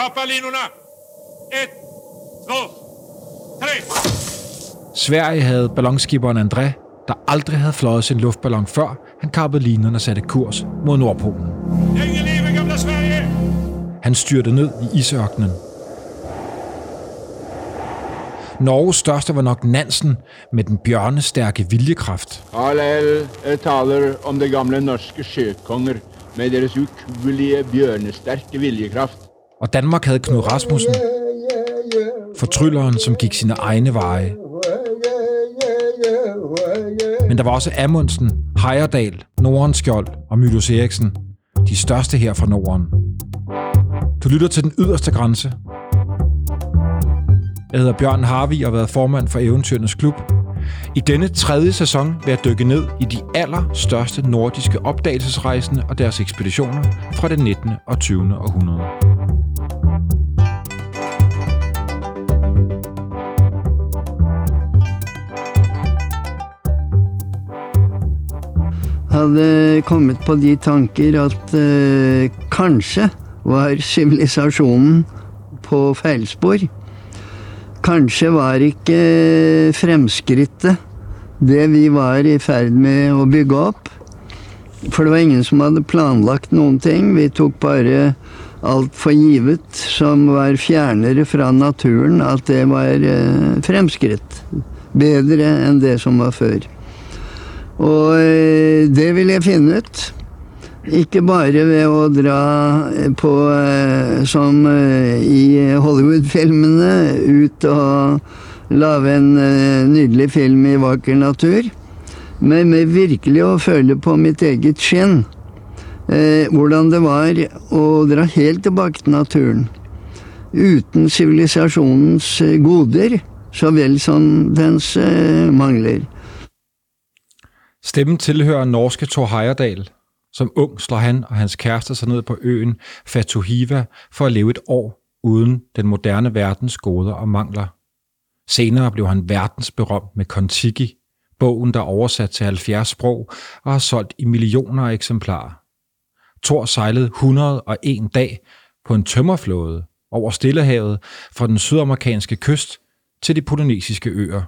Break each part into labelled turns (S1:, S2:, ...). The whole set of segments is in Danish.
S1: Kapa linorna! Et, två, tre!
S2: Sverige havde ballonskiberen André, der aldrig havde fløjet sin luftballon før, han kappede linerne og satte kurs mod Nordpolen.
S1: Længe leve gamla Sverige!
S2: Han styrte ned i isørkenen. Norges største var nok Nansen med den bjørnestærke viljekraft.
S3: Hallel taler om det gamle norske sjøkonger med deres ukuelige bjørnestærke viljekraft.
S2: Og Danmark havde Knud Rasmussen, fortrylleren, som gik sine egne veje. Men der var også Amundsen, Heyerdahl, Nordenskjold og Mylius Eriksen, de største her fra Norden. Du lytter til den yderste grænse. Jeg hedder Bjørn Harvi og har været formand for Eventyrenes Klub. I denne tredje sæson vil jeg dykke ned i de allerstørste nordiske opdagelsesrejsende og deres ekspeditioner fra det 19. og 20. århundrede.
S4: Hadde kommet på de tanker at eh, kanskje var sivilisasjonen på feilspor. Kanskje var ikke fremskrittet det vi var i ferd med å bygge opp. For det var ingen som hadde planlagt noen ting. Vi tok bare alt for givet som var fjernere fra naturen, at det var eh, fremskritt. Bedre enn det som var før. Og eh, det vil jeg finne ut. Ikke bare ved å dra eh, på, eh, som i Hollywood-filmene, ut og lage en nydelig film i vakker natur, men med virkelig å føle på mitt eget skinn hvordan det var å dra helt tilbake til naturen. Uten sivilisasjonens goder, så vel som dens mangler.
S2: Stemmen tilhører norske Thor Heyerdahl. Som ung slår han og hans kæreste sig ned på øen Fatuhiva for at leve et år uden den moderne verdens goder og mangler. Senere blev han verdensberømt med Kontiki, bogen der er oversat til 70 sprog og har solgt i millioner af eksemplarer. Thor sejlede 101 dag på en tømmerflåde over Stillehavet fra den sydamerikanske kyst til de polynesiske øer.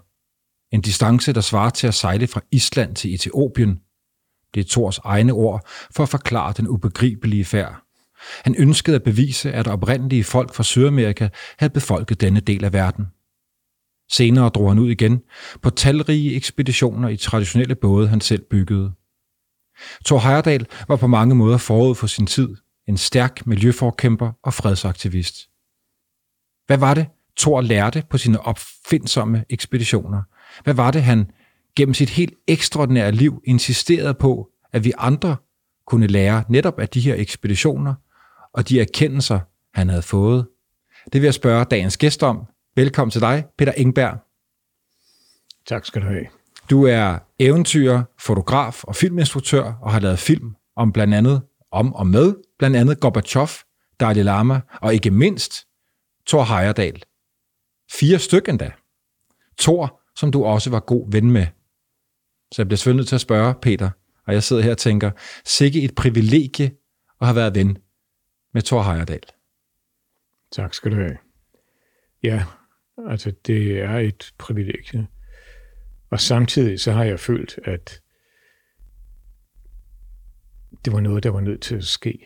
S2: En distance, der svarer til at sejle fra Island til Etiopien. Det er Thors egne ord for at forklare den ubegribelige færd. Han ønskede at bevise, at oprindelige folk fra Sydamerika havde befolket denne del af verden. Senere drog han ud igen på talrige ekspeditioner i traditionelle både, han selv byggede. Thor Heyerdahl var på mange måder forud for sin tid, en stærk miljøforkæmper og fredsaktivist. Hvad var det, Thor lærte på sine opfindsomme ekspeditioner? Hvad var det, han gennem sit helt ekstraordinære liv insisterede på, at vi andre kunne lære netop af de her ekspeditioner og de erkendelser, han havde fået? Det vil jeg spørge dagens gæst om. Velkommen til dig, Peter Engberg.
S5: Tak skal du have.
S2: Du er eventyrer, fotograf og filminstruktør og har lavet film om blandt andet om og med blandt andet Gorbachev, Dalai Lama og ikke mindst Thor Heyerdahl. Fire stykker endda. Thor som du også var god ven med. Så jeg bliver selvfølgelig nødt til at spørge, Peter, og jeg sidder her og tænker, sikke et privilegie at have været ven med Thor Heyerdahl.
S5: Tak skal du have. Ja, altså det er et privilegie. Og samtidig så har jeg følt, at det var noget, der var nødt til at ske.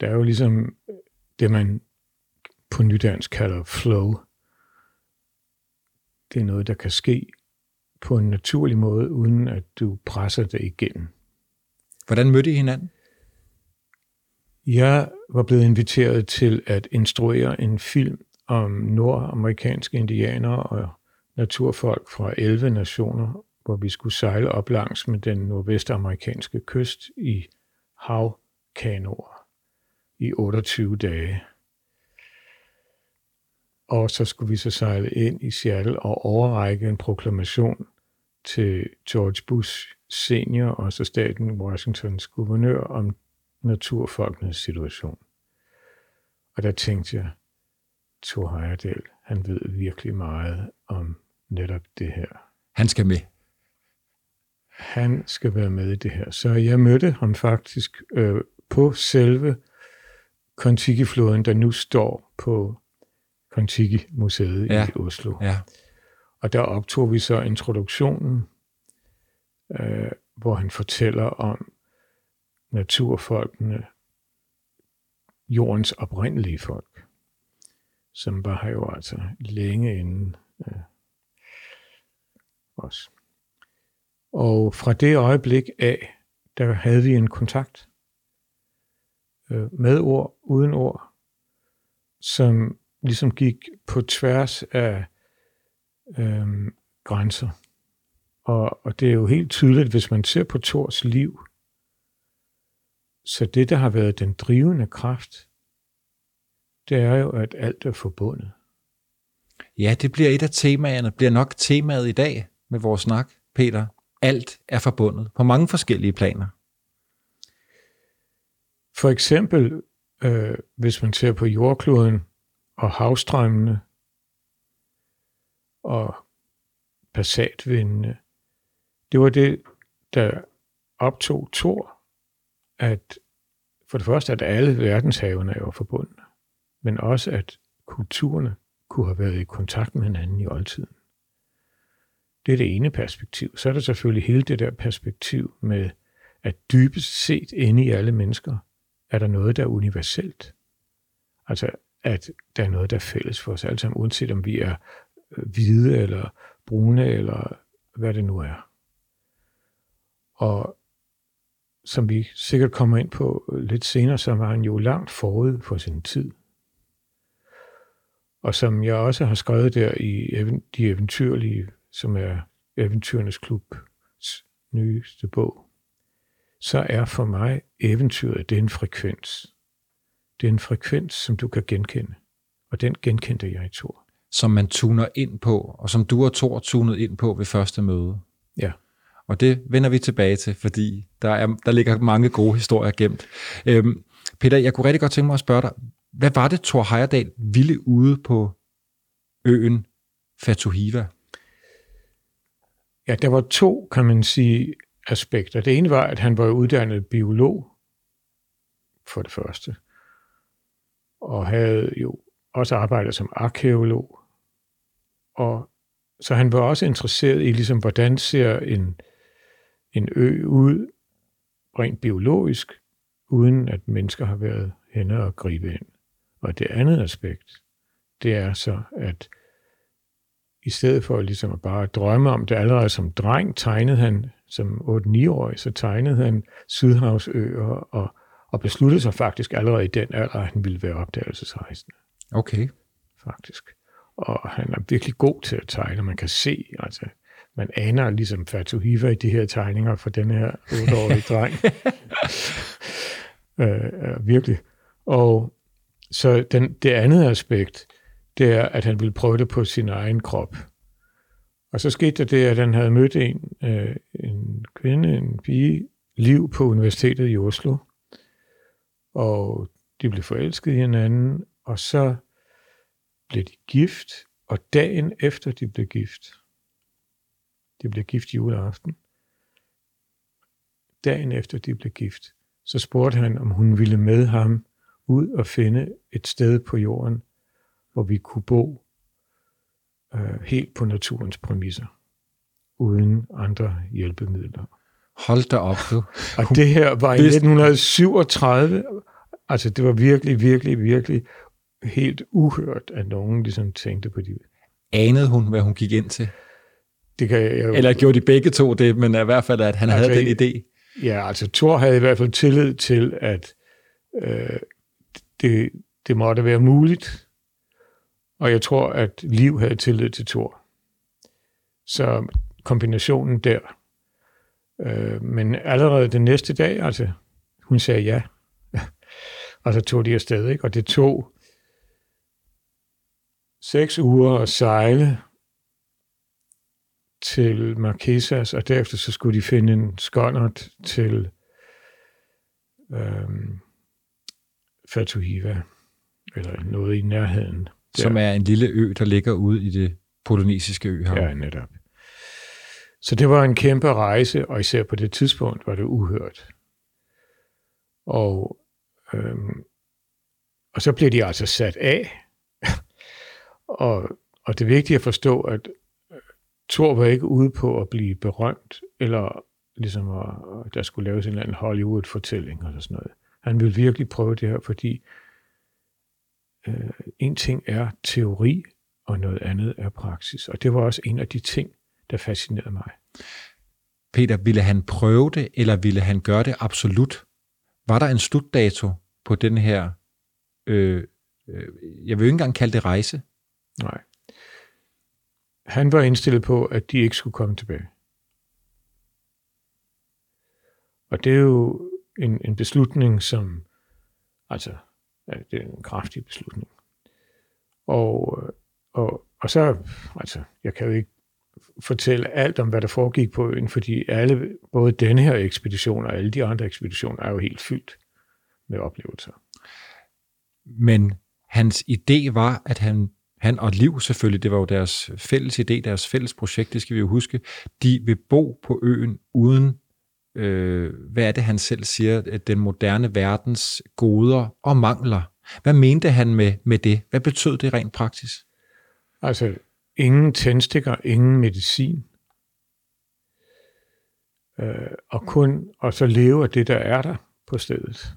S5: Der er jo ligesom det, man på nydansk kalder flow det er noget, der kan ske på en naturlig måde, uden at du presser det igennem.
S2: Hvordan mødte I hinanden?
S5: Jeg var blevet inviteret til at instruere en film om nordamerikanske indianere og naturfolk fra 11 nationer, hvor vi skulle sejle op langs med den nordvestamerikanske kyst i havkanoer i 28 dage. Og så skulle vi så sejle ind i Seattle og overrække en proklamation til George Bush senior og så staten Washingtons guvernør om naturfolkenes situation. Og der tænkte jeg, Thor Heyerdahl, han ved virkelig meget om netop det her.
S2: Han skal med.
S5: Han skal være med i det her. Så jeg mødte ham faktisk øh, på selve Kontiki-floden, der nu står på Kontiki-museet
S2: Ja.
S5: i Oslo.
S2: Ja.
S5: Og der optog vi så introduktionen, øh, hvor han fortæller om naturfolkene, jordens oprindelige folk, som var her jo altså længe inden øh, os. Og fra det øjeblik af, der havde vi en kontakt øh, med ord, uden ord, som ligesom gik på tværs af øh, grænser. Og, og det er jo helt tydeligt, hvis man ser på Thors liv, så det, der har været den drivende kraft, det er jo, at alt er forbundet.
S2: ja, det bliver et af temaerne, bliver nok temaet i dag med vores snak, Peter. Alt er forbundet på mange forskellige planer.
S5: For eksempel, øh, hvis man ser på jordkloden og havstrømmene og passatvindene, det var det, der optog Thor, at for det første, at alle verdenshavene er jo forbundne, men også, at kulturerne kunne have været i kontakt med hinanden i oldtiden. Det er det ene perspektiv. Så er der selvfølgelig hele det der perspektiv med, at dybest set inde i alle mennesker, er der noget, der er universelt. Altså, at der er noget, der er fælles for os alle sammen, uanset om vi er øh, hvide eller brune, eller hvad det nu er. Og som vi sikkert kommer ind på øh, lidt senere, så var han jo langt forud for sin tid. Og som jeg også har skrevet der i De Eventyrlige, som er Eventyrenes Klubs nyeste bog, så er for mig eventyret, det er en frekvens. Det er en frekvens, som du kan genkende. Og den genkendte jeg i Thor.
S2: som man tuner ind på, og som du og Thor tunede ind på ved første møde.
S5: Ja.
S2: Og det vender vi tilbage til, fordi der, er, der ligger mange gode historier gemt. Øhm, Peter, jeg kunne rigtig godt tænke mig at spørge dig, hvad var det, Thor Heyerdahl ville ude på øen Fatuhiva?
S5: Ja, der var to, kan man sige, aspekter. Det ene var, at han var uddannet biolog, for det første, og havde jo også arbejdet som arkeolog. Og så han var også interesseret i, ligesom, hvordan ser en, en ø ud, rent biologisk, uden at mennesker har været henne og gribe ind. Og det andet aspekt, det er så, at i stedet for ligesom at bare drømme om det allerede som dreng, tegnede han som 8-9-årig, så tegnede han Sydhavsøer og, og besluttede sig faktisk allerede i den alder, at han ville være opdagelsesrejsende,
S2: Okay.
S5: faktisk. Og han er virkelig god til at tegne, man kan se, altså, man aner ligesom Fatuhiva i de her tegninger for den her 8-årige dreng. øh, øh, virkelig. Og så den, det andet aspekt, det er, at han ville prøve det på sin egen krop. Og så skete der det, at han havde mødt en, øh, en kvinde, en pige, liv på universitetet i Oslo. Og de blev forelsket i hinanden, og så blev de gift, og dagen efter de blev gift, de blev gift juleaften, dagen efter de blev gift, så spurgte han, om hun ville med ham ud og finde et sted på jorden, hvor vi kunne bo øh, helt på naturens præmisser, uden andre hjælpemidler.
S2: Hold da op, du.
S5: Og det her var i
S2: Hvis-
S5: 1937, altså det var virkelig, virkelig, virkelig helt uhørt, at nogen ligesom tænkte på det.
S2: Anede hun, hvad hun gik ind til?
S5: Det kan jeg jo,
S2: Eller gjorde de begge to det, men i hvert fald, at han
S5: Altså,
S2: havde den idé.
S5: Ja, altså Thor havde i hvert fald tillid til, at øh, det, det måtte være muligt. Og jeg tror, at Liv havde tillid til Thor. Så kombinationen der. Øh, men allerede den næste dag, altså, hun sagde ja. og så tog de afsted, ikke? Og det tog seks uger at sejle til Marquesas, og derefter så skulle de finde en skåndert til øhm, Fatuhiva, eller noget i nærheden. Der.
S2: Som er en lille ø, der ligger ude i det polynesiske øhav.
S5: Ja, netop. Så det var en kæmpe rejse, og især på det tidspunkt var det uhørt. Og øhm, og så blev de altså sat af. og, og det er vigtigt at forstå, at øh, Thor var ikke ude på at blive berømt, eller ligesom at, at der skulle laves en eller anden Hollywood-fortælling eller sådan noget. Han ville virkelig prøve det her, fordi øh, en ting er teori, og noget andet er praksis. Og det var også en af de ting, der fascinerede mig.
S2: Peter, ville han prøve det, eller ville han gøre det absolut? Var der en slutdato på den her, øh, øh, jeg vil jo ikke engang kalde det rejse?
S5: Nej. Han var indstillet på, at de ikke skulle komme tilbage. Og det er jo en, en beslutning, som, altså, det er en kraftig beslutning. Og, og, og så, altså, jeg kan jo ikke fortælle alt om, hvad der foregik på øen, fordi alle, både denne her ekspedition og alle de andre ekspeditioner er jo helt fyldt med oplevelser.
S2: Men hans idé var, at han, han og Liv selvfølgelig, det var jo deres fælles idé, deres fælles projekt, det skal vi jo huske, de vil bo på øen uden, øh, hvad er det han selv siger, at den moderne verdens goder og mangler. Hvad mente han med, med det? Hvad betød det rent praktisk?
S5: Altså, ingen tændstikker, ingen medicin. Øh, og kun og så leve af det, der er der på stedet.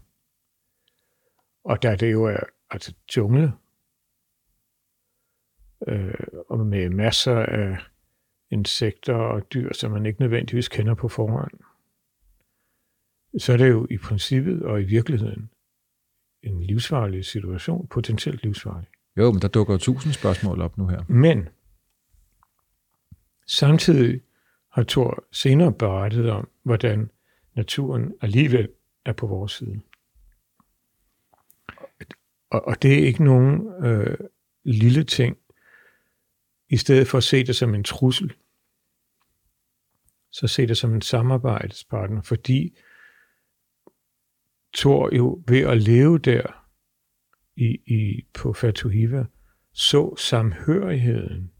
S5: Og der det jo er altså jungle, øh, og med masser af insekter og dyr, som man ikke nødvendigvis kender på forhånd, så er det jo i princippet og i virkeligheden en livsfarlig situation, potentielt livsfarlig.
S2: Jo, men der dukker jo tusind spørgsmål op nu her.
S5: Men samtidig har Thor senere berettet om, hvordan naturen alligevel er på vores side. Og, og det er ikke nogen øh, lille ting. I stedet for at se det som en trussel, så se det som en samarbejdspartner, fordi Thor jo ved at leve der i, i, på Fatuhiva, så samhørigheden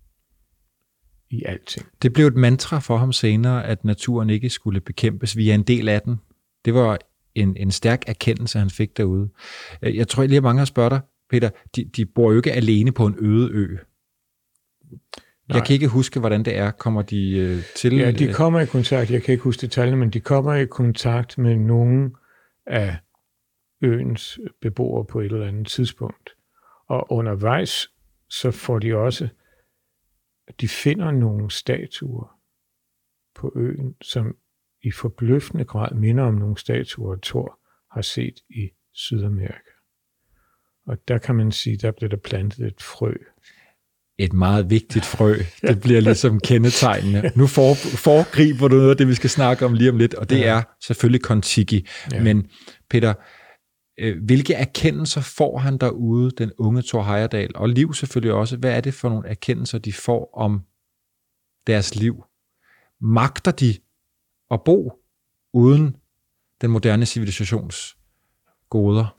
S5: i alting.
S2: Det blev et mantra for ham senere, at naturen ikke skulle bekæmpes. Vi er en del af den. Det var en, en stærk erkendelse, han fik derude. Øh, jeg tror lige, at mange har spørget dig, Peter, de, de bor jo ikke alene på en øde ø. Nej. Jeg kan ikke huske, hvordan det er. Kommer de øh, til...
S5: Ja, de kommer i kontakt, jeg kan ikke huske detaljerne, men de kommer i kontakt med nogen af øens beboere på et eller andet tidspunkt. Og undervejs, så får de også, de finder nogle statuer på øen, som i forbløffende grad minder om nogle statuer, Thor har set i Sydamerika. Og der kan man sige, der blev der plantet et frø.
S2: Et meget vigtigt frø. Det bliver ligesom kendetegnende. Nu for, foregriber du noget af det, vi skal snakke om lige om lidt, og det ja. er selvfølgelig Kontiki. Ja. Men Peter, Øh, hvilke erkendelser får han derude, den unge Thor Heyerdahl, og liv selvfølgelig også. Hvad er det for nogle erkendelser, de får om deres liv? Magter de at bo uden den moderne civilisations goder?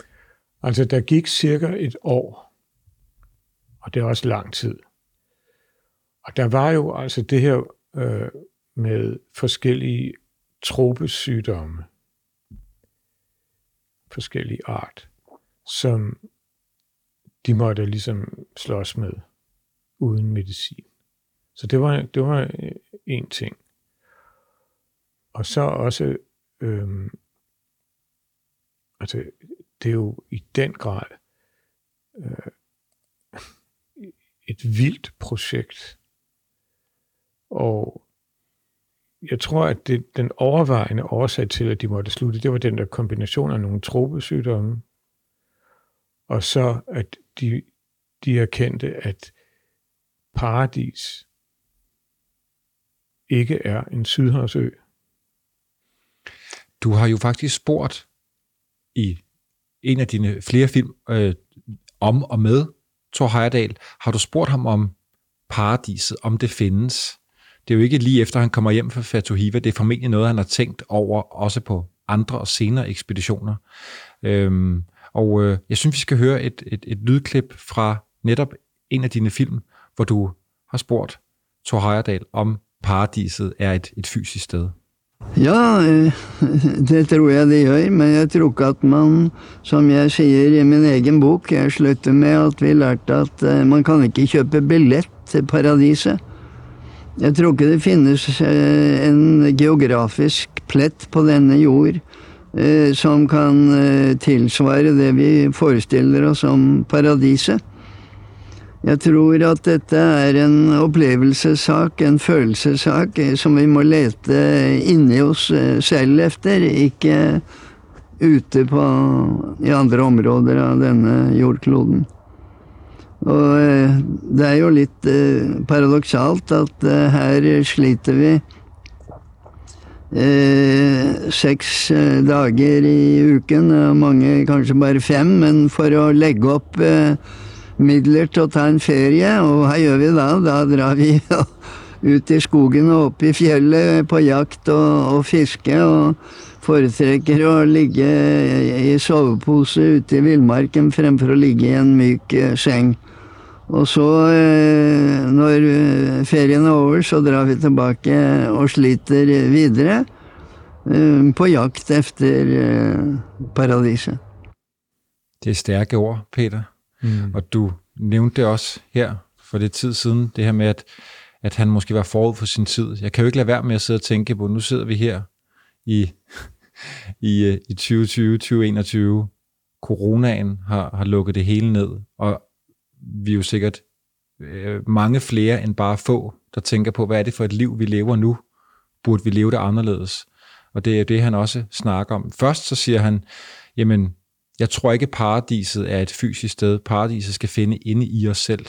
S5: Altså, der gik cirka et år, og det er også lang tid. Og der var jo altså det her øh, med forskellige tropesygdomme, forskellige art, som de måtte ligesom slås med uden medicin. Så det var, det var øh, en ting. Og så også, øhm, altså det er jo i den grad øh, et vildt projekt. Og jeg tror, at det, den overvejende årsag til, at de måtte slutte, det var den der kombination af nogle tropesygdomme, og så at de, de erkendte, at paradis ikke er en sydhavsø.
S2: Du har jo faktisk spurgt i en af dine flere film øh, om og med Thor Heyerdahl, har du spurgt ham om paradiset, om det findes. Det er jo ikke lige efter, han kommer hjem fra Fatuhiva. Det er formentlig noget, han har tænkt over, også på andre og senere ekspeditioner. Øhm, og øh, jeg synes, vi skal høre et, et, et lydklip fra netop en af dine film, hvor du har spurgt Thor Heyerdahl, om paradiset er et, et fysisk sted.
S4: Ja, øh, det tror jeg det gjør, men jeg tror ikke at man, som jeg sier i min egen bok, jeg slutter med at vi lærte at øh, man kan ikke kjøpe billett til paradiset. Jeg tror ikke det finnes eh, en geografisk plett på denne jord eh, som kan eh, tilsvare det vi forestiller oss som paradiset. Jeg tror at dette er en opplevelsessak, en følelsessak, som vi må lete inni oss eh, selv efter, ikke ute på, i andre områder av denne jordkloden. Og eh, det er jo litt eh, paradoksalt at eh, her sliter vi eh, seks eh, dager i uken, og mange kanskje bare fem, men for å legge opp eh, midler til å ta en ferie, og hva gjør vi da? Da drar vi ut i skogen og opp i fjellet på jakt og, og fiske, og foretrekker å ligge i sovepose ute i villmarken fremfor å ligge i en myk eh, seng. Og så, eh, når eh, ferien er over, så drar vi tilbake og sliter videre eh, på jakt efter eh, paradiset.
S2: Det er stærke ord, Peter.
S5: Mm.
S2: Og du nævnte det også her for lidt tid siden, det her med, at, at han måske var forud for sin tid. Jeg kan jo ikke lade være med at sidde og tænke på, nu sidder vi her i, i, i 2020, 2021. Coronaen har, har lukket det hele ned, og vi er jo sikkert øh, mange flere end bare få, der tænker på, hvad er det for et liv, vi lever nu? Burde vi leve det anderledes? Og det er det, han også snakker om. Først så siger han, jamen, jeg tror ikke, paradiset er et fysisk sted. Paradiset skal finde inde i os selv.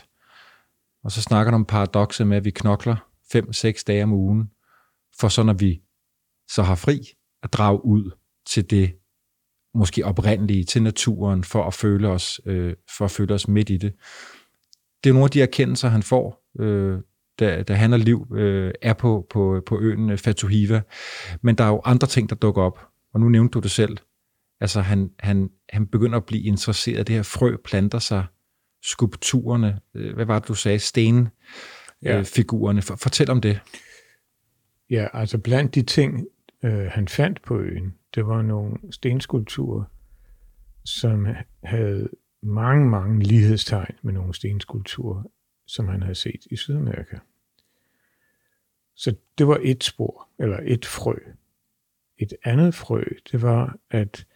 S2: Og så snakker han om paradokset med, at vi knokler 5-6 dage om ugen, for så når vi så har fri, at drage ud til det måske oprindelige, til naturen, for at føle os, øh, for at føle os midt i det. Det er nogle af de erkendelser, han får, øh, da, da han og Liv øh, er på, på, på øen øh, Fatuhiva. Men der er jo andre ting, der dukker op. Og nu nævnte du det selv. Altså, han, han, han begynder at blive interesseret. Det her frø planter sig. Skulpturerne. øh, Hvad var det, du sagde? Stenfigurerne.
S5: Ja.
S2: Øh, fortæl om det.
S5: Ja, altså blandt de ting, øh, han fandt på øen, det var nogle stenskulpturer, som havde mange, mange lighedstegn med nogle stenskulpturer, som han havde set i Sydamerika. Så det var et spor, eller et frø. Et andet frø, det var, at,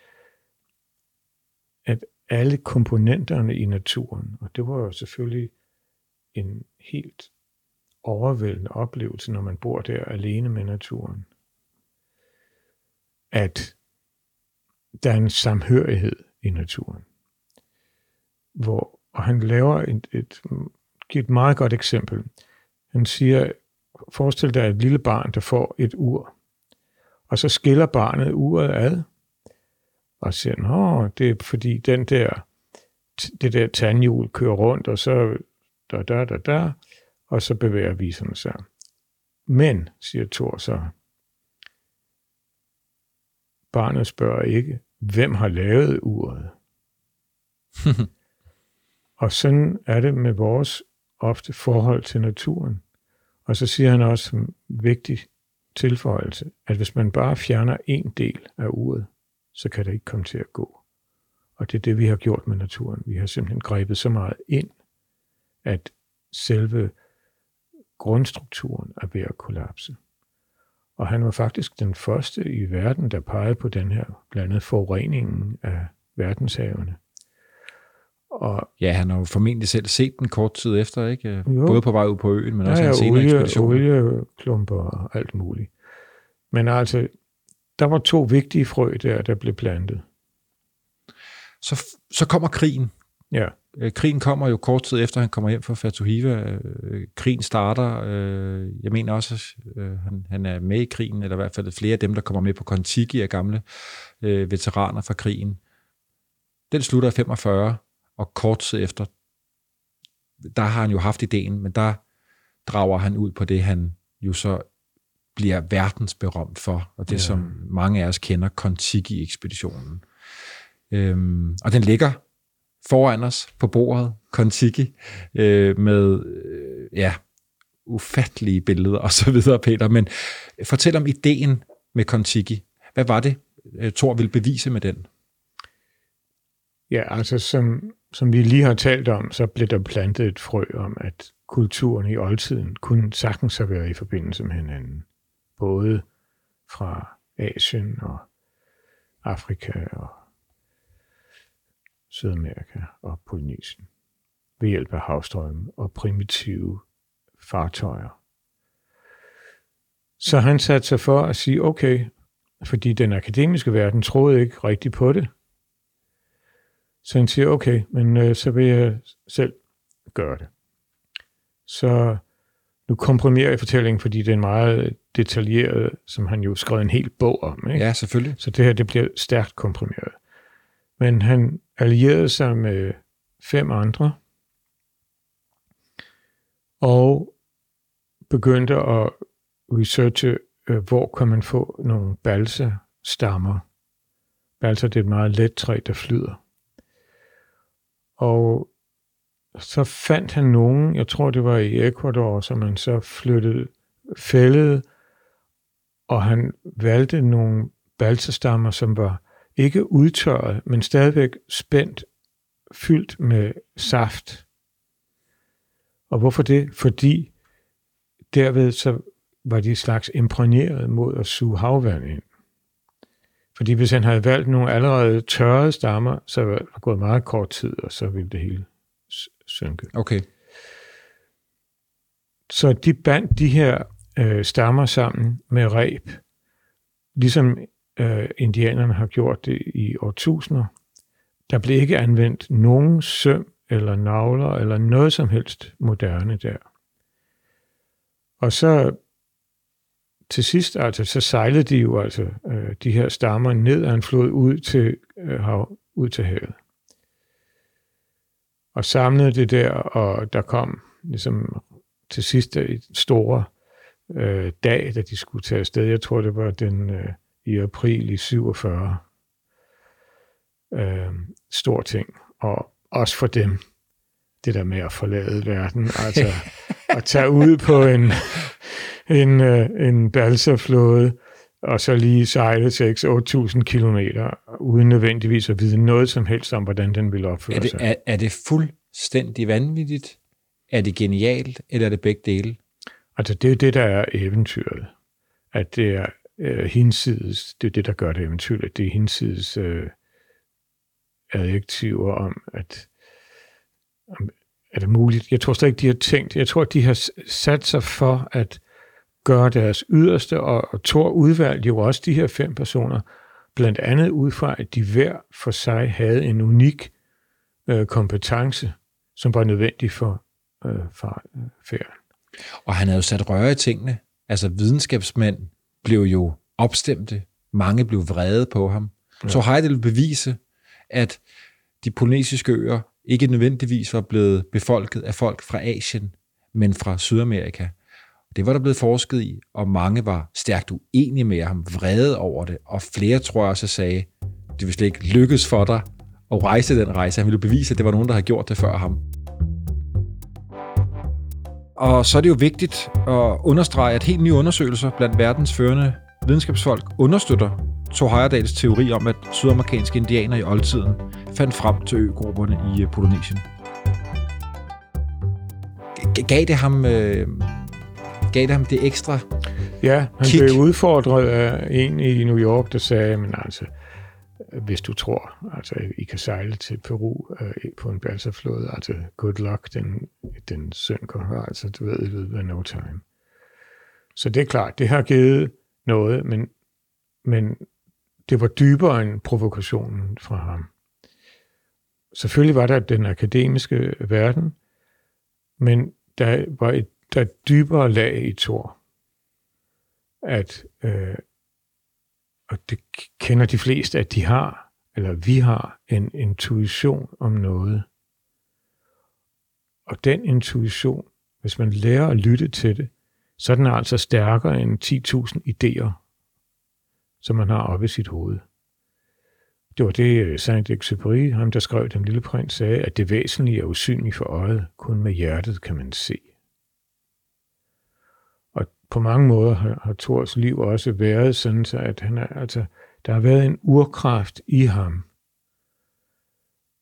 S5: at alle komponenterne i naturen, og det var jo selvfølgelig en helt overvældende oplevelse, når man bor der alene med naturen. At der er en samhørighed i naturen. Hvor, og han laver et, et, giver et meget godt eksempel. Han siger, forestil dig et lille barn, der får et ur, og så skiller barnet uret ad, og siger, nå, det er fordi den der, det der tandhjul kører rundt, og så da, da, da, da, og så bevæger viserne sig. Men, siger Thor så, barnet spørger ikke, hvem har lavet uret? og sådan er det med vores ofte forhold til naturen. Og så siger han også en vigtig tilføjelse, at hvis man bare fjerner en del af uret, så kan det ikke komme til at gå. Og det er det, vi har gjort med naturen. Vi har simpelthen grebet så meget ind, at selve grundstrukturen er ved at kollapse. Og han var faktisk den første i verden, der pegede på den her blandt andet forureningen af verdenshavene. Og
S2: Ja, han har jo formentlig selv set den kort tid efter, ikke?
S5: Jo.
S2: Både på vej ud på øen, men også
S5: der
S2: en
S5: er
S2: senere
S5: olie,
S2: ekspedition.
S5: olieklumper og alt muligt. Men altså, der var to vigtige frø der, der blev plantet.
S2: Så, så kommer krigen.
S5: Ja,
S2: Øh, Krigen kommer jo kort tid efter, han kommer hjem fra Fatuhiva. Øh, Krigen starter. øh, Jeg mener også, at øh, han, han er med i krigen, eller i hvert fald flere af dem, der kommer med på Kontiki, er gamle øh, veteraner fra krigen. Den slutter i 45, og kort tid efter, der har han jo haft ideen, men der drager han ud på det, han jo så bliver verdensberømt for, og det
S5: ja.
S2: som mange af os kender, Kontiki-ekspeditionen. Øhm, og den ligger foran os på bordet, Kontiki, øh, med øh, ja, ufattelige billeder og så videre, Peter. Men fortæl om ideen med Kontiki. Hvad var det, øh, Thor ville bevise med den?
S5: Ja, altså som, som vi lige har talt om, så blev der plantet et frø om, at kulturen i oldtiden kunne sagtens have været i forbindelse med hinanden. Både fra Asien og Afrika og Sydamerika og Polynesien ved hjælp af havstrømme og primitive fartøjer. Så han satte sig for at sige, okay, fordi den akademiske verden troede ikke rigtigt på det. Så han siger, okay, men øh, så vil jeg selv gøre det. Så nu komprimerer jeg fortællingen, fordi det er meget detaljeret, som han jo skrev en hel bog om. Ikke?
S2: Ja, selvfølgelig.
S5: Så det her det bliver stærkt komprimeret. Men han allierede sig med fem andre, og begyndte at researche, øh, hvor kan man få nogle balsa-stammer. Balsa det er et meget let træ, der flyder. Og så fandt han nogen, jeg tror det var i Ecuador, som man så flyttede, fældede, og han valgte nogle balsastammer, som var ikke udtørret, men stadigvæk spændt, fyldt med saft. Og hvorfor det? Fordi derved så var de slags imprægneret mod at suge havvand ind. Fordi hvis han havde valgt nogle allerede tørrede stammer, så var der gået meget kort tid, og så ville det hele synke.
S2: Okay.
S5: Så de bandt de her øh, stammer sammen med reb, ligesom øh, indianerne har gjort det i årtusinder. Der blev ikke anvendt nogen søm eller navler eller noget som helst moderne der. Og så til sidst, altså, så sejlede de jo altså øh, de her stammer ned ad en flod ud til, øh, hav, ud til havet. Og samlede det der, og der kom ligesom til sidst et store øh, dag, da de skulle tage afsted. Jeg tror, det var den øh, i april i 47. Øh, stor ting. Og også for dem, det der med at forlade verden, altså at tage ud på en, en, øh, en balsaflåde, og så lige sejle 6-8.000 kilometer, uden nødvendigvis at vide noget som helst om, hvordan den ville opføre
S2: Er det,
S5: sig.
S2: er, er det fuldstændig vanvittigt? Er det genialt, eller er det begge dele?
S5: Altså, det er jo det, der er eventyret. At det er øh, hinsides, det er det, der gør det eventuelt, Det er hinsides øh, adjektiver om, at om, er det muligt. Jeg tror slet ikke, de har tænkt. Jeg tror, de har sat sig for at gøre deres yderste, og, og Thor udvalgte jo også de her fem personer, blandt andet ud fra, at de hver for sig havde en unik øh, kompetence, som var nødvendig for, øh, for øh.
S2: Og han havde jo sat røre i tingene. Altså videnskabsmænd blev jo opstemte. Mange blev vrede på ham. Ja. Så ville bevise, at de polynesiske øer ikke nødvendigvis var blevet befolket af folk fra Asien, men fra Sydamerika. Det var der blevet forsket i, og mange var stærkt uenige med ham, vrede over det, og flere tror jeg også sagde, det vil slet ikke lykkes for dig at rejse den rejse. Han ville bevise, at det var nogen, der havde gjort det før ham. Og så er det jo vigtigt at understrege, at helt nye undersøgelser blandt verdens førende videnskabsfolk understøtter Thor Heyerdahls teori om, at sydamerikanske indianere i oldtiden fandt frem til øgrupperne i øh, Polynesien. Gav det ham, øh, gav det ham det ekstra?
S5: Ja, han
S2: Kig.
S5: blev udfordret af en i New York, der sagde, men altså, hvis du tror, altså, I kan sejle til Peru øh, på en balsaflåde, altså, good luck, den, den synker, altså, du ved, i løbet af no time. Så det er klart, det har givet noget, men, men det var dybere end provokationen fra ham. Selvfølgelig var der den akademiske verden, men der var et, der er et dybere lag i Thor at, øh, og det kender de fleste, at de har, eller vi har, en intuition om noget. Og den intuition, hvis man lærer at lytte til det, så er den altså stærkere end 10.000 idéer, som man har oppe i sit hoved. Det var det, øh, Saint-Exupéry, ham der skrev Den Lille Prins, sagde, at det væsentlige er usynligt for øjet, kun med hjertet kan man se. På mange måder har, har Thors liv også været sådan, så at han er, altså, der har været en urkraft i ham,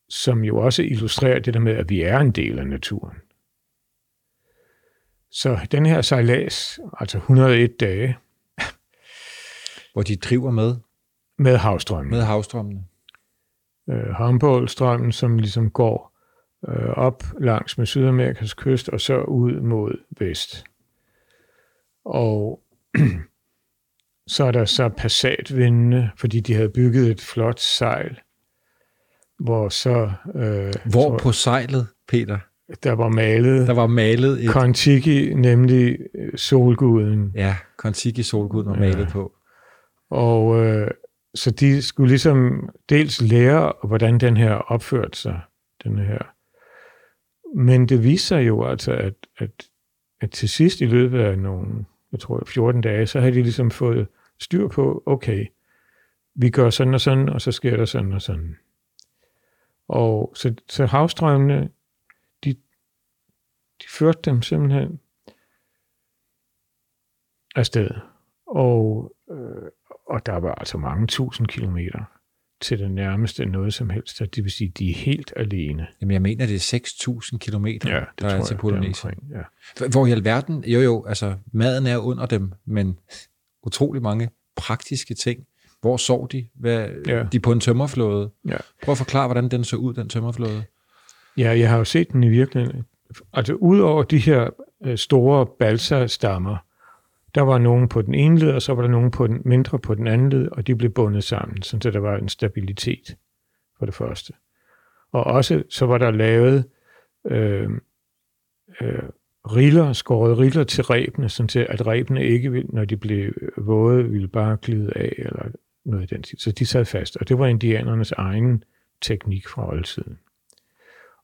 S5: som jo også illustrerer det der med, at vi er en del af naturen. Så den her sejlads, altså 101 dage,
S2: Hvor de driver med,
S5: med havstrømmen,
S2: med havstrømmene.
S5: øh, Humboldt-strømmen, som ligesom går øh, op langs med Sydamerikas kyst og så ud mod vest. Og så er der så passatvindene, fordi de havde bygget et flot sejl, hvor så øh,
S2: Hvor
S5: tror-
S2: på sejlet, Peter,
S5: der var malet
S2: der var malet et...
S5: Kontiki, nemlig øh, solguden.
S2: Ja, Kontiki solguden var malet på.
S5: Og øh, så de skulle ligesom dels lære, hvordan den her opførte sig, den her. Men det viste sig jo altså, at, at, at til sidst i løbet af nogle, jeg tror 14 dage, så havde de ligesom fået styr på, okay, vi gør sådan og sådan, og så sker der sådan og sådan. Og så, så havstrømmene, de, de førte dem simpelthen afsted. Og, øh, og der var altså mange tusind kilometer til det nærmeste noget som helst. Det vil sige, de er helt alene.
S2: Jamen, jeg mener, det er 6.000 kilometer, der er til Polynesien.
S5: Ja.
S2: Hvor i alverden, jo jo, altså maden er under dem, men utrolig mange praktiske ting. Hvor sov de? Hvad,
S5: Ja.
S2: De er på en tømmerflåde.
S5: Ja.
S2: Prøv at forklare, hvordan den så ud, den tømmerflåde.
S5: ja, jeg har jo set den i virkeligheden. Altså udover de her øh, store balsa-stammer, der var nogen på den ene led, og så var der nogen på den mindre på den anden led, og de blev bundet sammen, så der var en stabilitet for det første. Og også så var der lavet øh, øh, riller, skåret riller til rebene, sådan til at rebene ikke, ville, når de blev øh, våde, ville bare glide af, eller noget i den stil. Så de sad fast, og det var indianernes egen teknik fra oldtiden.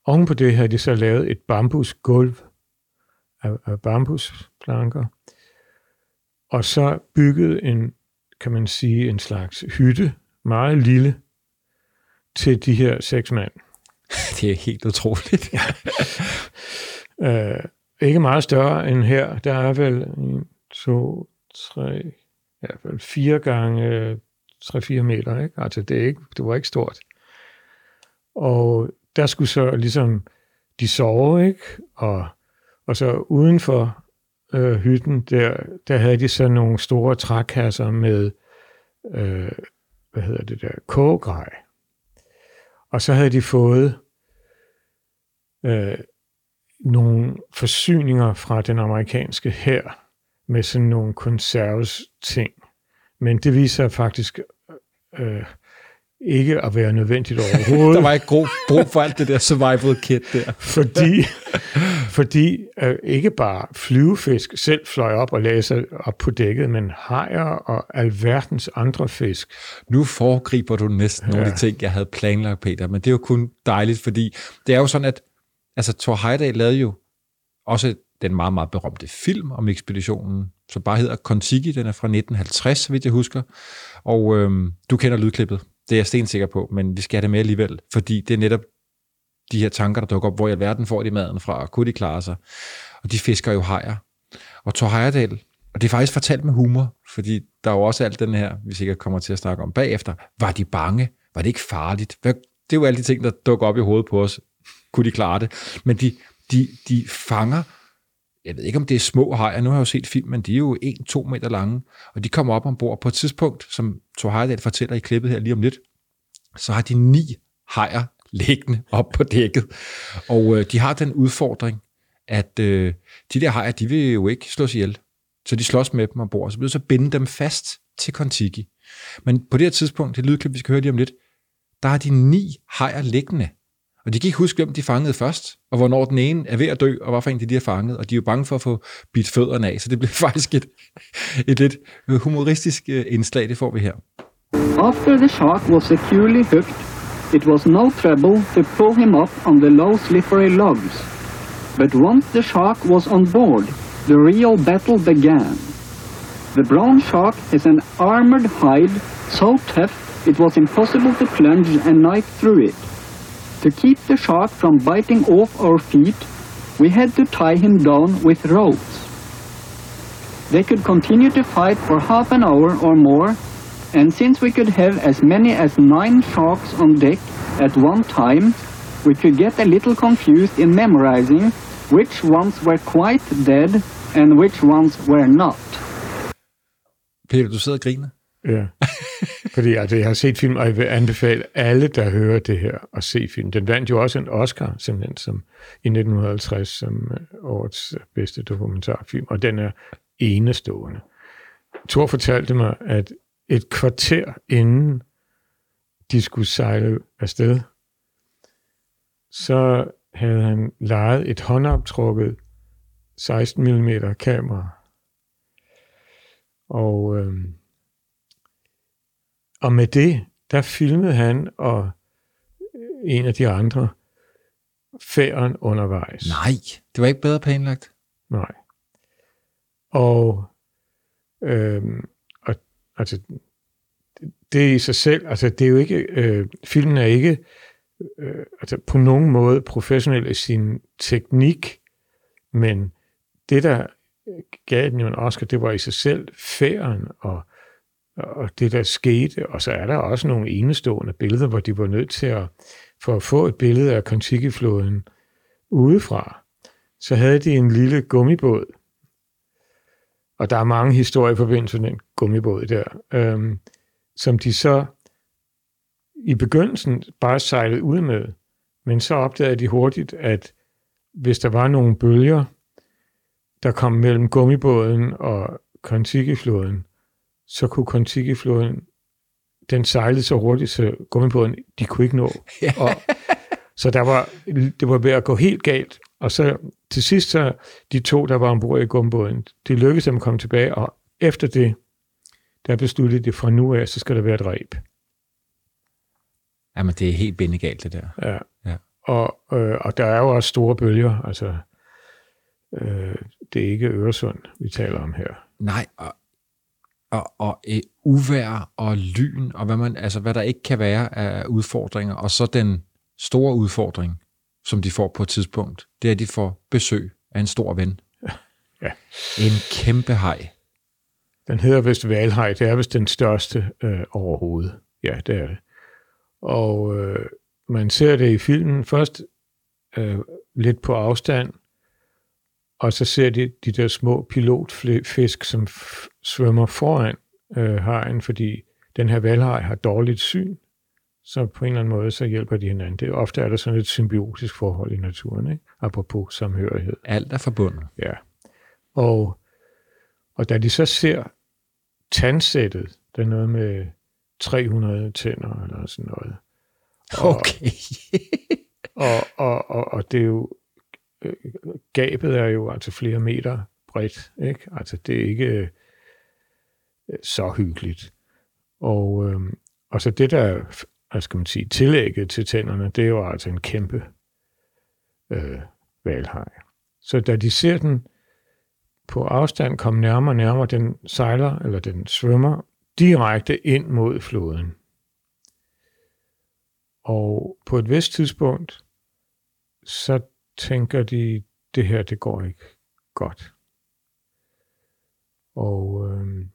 S5: Oven på det havde de så lavet et bambusgulv af, af bambusplanker, og så bygget en, kan man sige, en slags hytte, meget lille, til de her seks mand.
S2: Det er helt utroligt.
S5: Øh, ikke meget større end her. Der er vel en, to, tre, i hvert fald fire gange 3-4 meter. Ikke? Altså det, er ikke, det var ikke stort. Og der skulle så ligesom de sove, ikke? Og, og så uden for øh, hytten, der, der havde de så nogle store trækasser med, øh, hvad hedder det der, kogegrej. Og så havde de fået øh, nogle forsyninger fra den amerikanske hær med sådan nogle konserves ting. Men det viser faktisk øh, ikke at være nødvendigt overhovedet.
S2: Der var ikke brug, brug for alt det der survival kit der.
S5: fordi, fordi øh, ikke bare flyvefisk selv fløj op og lagde sig op på dækket, men hajer og alverdens andre fisk.
S2: Nu foregriber du næsten nogle af de ting, jeg havde planlagt, Peter, men det er jo kun dejligt, fordi det er jo sådan, at altså, Thor Heyerdahl lavede jo også den meget, meget berømte film om ekspeditionen, som bare hedder Kontiki, den er fra 1950, så vidt jeg husker, og øhm, du kender lydklippet, det er jeg stensikker på, men vi skal have det med alligevel, fordi det er netop de her tanker, der dukker op, hvor i alverden får de maden fra, og kunne de klare sig, og de fisker jo hajer. Og Thor Heyerdahl, og det er faktisk fortalt med humor, fordi der er jo også alt den her, vi sikkert kommer til at snakke om bagefter. Var de bange? Var det ikke farligt? Hvad, det er jo alle de ting, der dukker op i hovedet på os. Kunne de klare det? Men de, de, de fanger, jeg ved ikke om det er små hajer, nu har jeg jo set film, men de er jo 1-2 meter lange, og de kommer op ombord på et tidspunkt, som Thor Heyerdahl fortæller i klippet her lige om lidt, så har de ni hajer liggende op på dækket. Og øh, de har den udfordring, at øh, de der hajer, de vil jo ikke slås ihjel. Så de slås med dem ombord, så bliver så binde dem fast til Kontiki. Men på det her tidspunkt, det lydklip, vi skal høre lige om lidt, der har de ni hajer liggende. Og de kan ikke huske, hvem de fangede først, og hvornår den ene er ved at dø, og hvorfor en de, de har fanget. Og de er jo bange for at få bidt fødderne af, så det bliver faktisk et, et lidt humoristisk øh, indslag, det får vi her.
S6: After the shark was securely hooked, it was no trouble to pull him up on the low slippery logs. But once the shark was on board, the real battle began. The brown shark has an armored hide so tough it was impossible to plunge a knife through it. To keep the shark from biting off our feet, we had to tie him down with ropes. They could continue to fight for half an hour or more, and since we could have as many as nine sharks on deck at one time, we could get a little confused in memorizing which ones were quite dead and which ones were not.
S2: Peter, du sidder og griner.
S5: Ja. Fordi altså, jeg har set film, og jeg vil anbefale alle, der hører det her, at se film. Den vandt jo også en Oscar, simpelthen, som, i 1950, som øh, årets bedste dokumentarfilm, og den er enestående. Thor fortalte mig, at et kvarter inden de skulle sejle afsted, så havde han lejet et håndoptrukket 16 mm kamera. Og, øhm, og med det, der filmede han og en af de andre færden undervejs.
S2: Nej, det var ikke bedre planlagt.
S5: Nej. Og, øhm, og altså, det- i sig selv, altså det er jo ikke, øh, filmen er ikke øh, altså på nogen måde professionel i sin teknik, men det, der gav den jo en Oscar, det var i sig selv færen og, og det, der skete. Og så er der også nogle enestående billeder, hvor de var nødt til at, for at få et billede af Kontikifloden udefra, så havde de en lille gummibåd, og der er mange historier i forbindelse med den gummibåd der, øhm, som de så i begyndelsen bare sejlede ud med, men så opdagede de hurtigt, at hvis der var nogle bølger, der kom mellem gummibåden og Kontiki-floden, så kunne Kontiki-floden, den sejlede så hurtigt, så gummibåden, de kunne ikke nå. Og, så der var, det var ved at gå helt galt. Og så til sidst, så de to, der var ombord i gummibåden, det lykkedes dem at komme tilbage, og efter det, der besluttede de fra nu af, så skal der være et ræb.
S2: Jamen, det er helt bindegalt, det der.
S5: Ja.
S2: Ja.
S5: Og, øh, og der er jo også store bølger, altså øh, det er ikke Øresund, vi taler om her.
S2: Nej, og, og, og øh, uvær og lyn, og hvad, man, altså, hvad der ikke kan være af udfordringer. Og så den store udfordring, som de får på et tidspunkt, det er, at de får besøg af en stor ven.
S5: Ja.
S2: En kæmpe hej.
S5: Den hedder vist Valhej, det er vist den største øh, overhovedet. Ja, det er det. Og øh, man ser det i filmen først øh, lidt på afstand, og så ser de de der små pilotfisk, som svømmer foran øh, hajen, fordi den her valhaj har dårligt syn, så på en eller anden måde, så hjælper de hinanden. Det, ofte er der sådan et symbiotisk forhold i naturen, ikke? apropos samhørighed.
S2: Alt er forbundet.
S5: Ja. Og, og da de så ser tandsættet, det er noget med 300 tænder eller sådan noget. Og,
S2: Okay.
S5: og, og, og, og det er jo, øh, gabet er jo altså flere meter bredt, ikke? Altså det er ikke øh, så hyggeligt. Og, øh, og så det der, hvad skal man sige, tillægget til tænderne, det er jo altså en kæmpe øh, valhaj. Så da de ser den på afstand komme nærmere og nærmere, den sejler, eller den svømmer direkte ind mod floden. Og på et vist tidspunkt, så tænker de, det her, det går ikke godt. Og øh,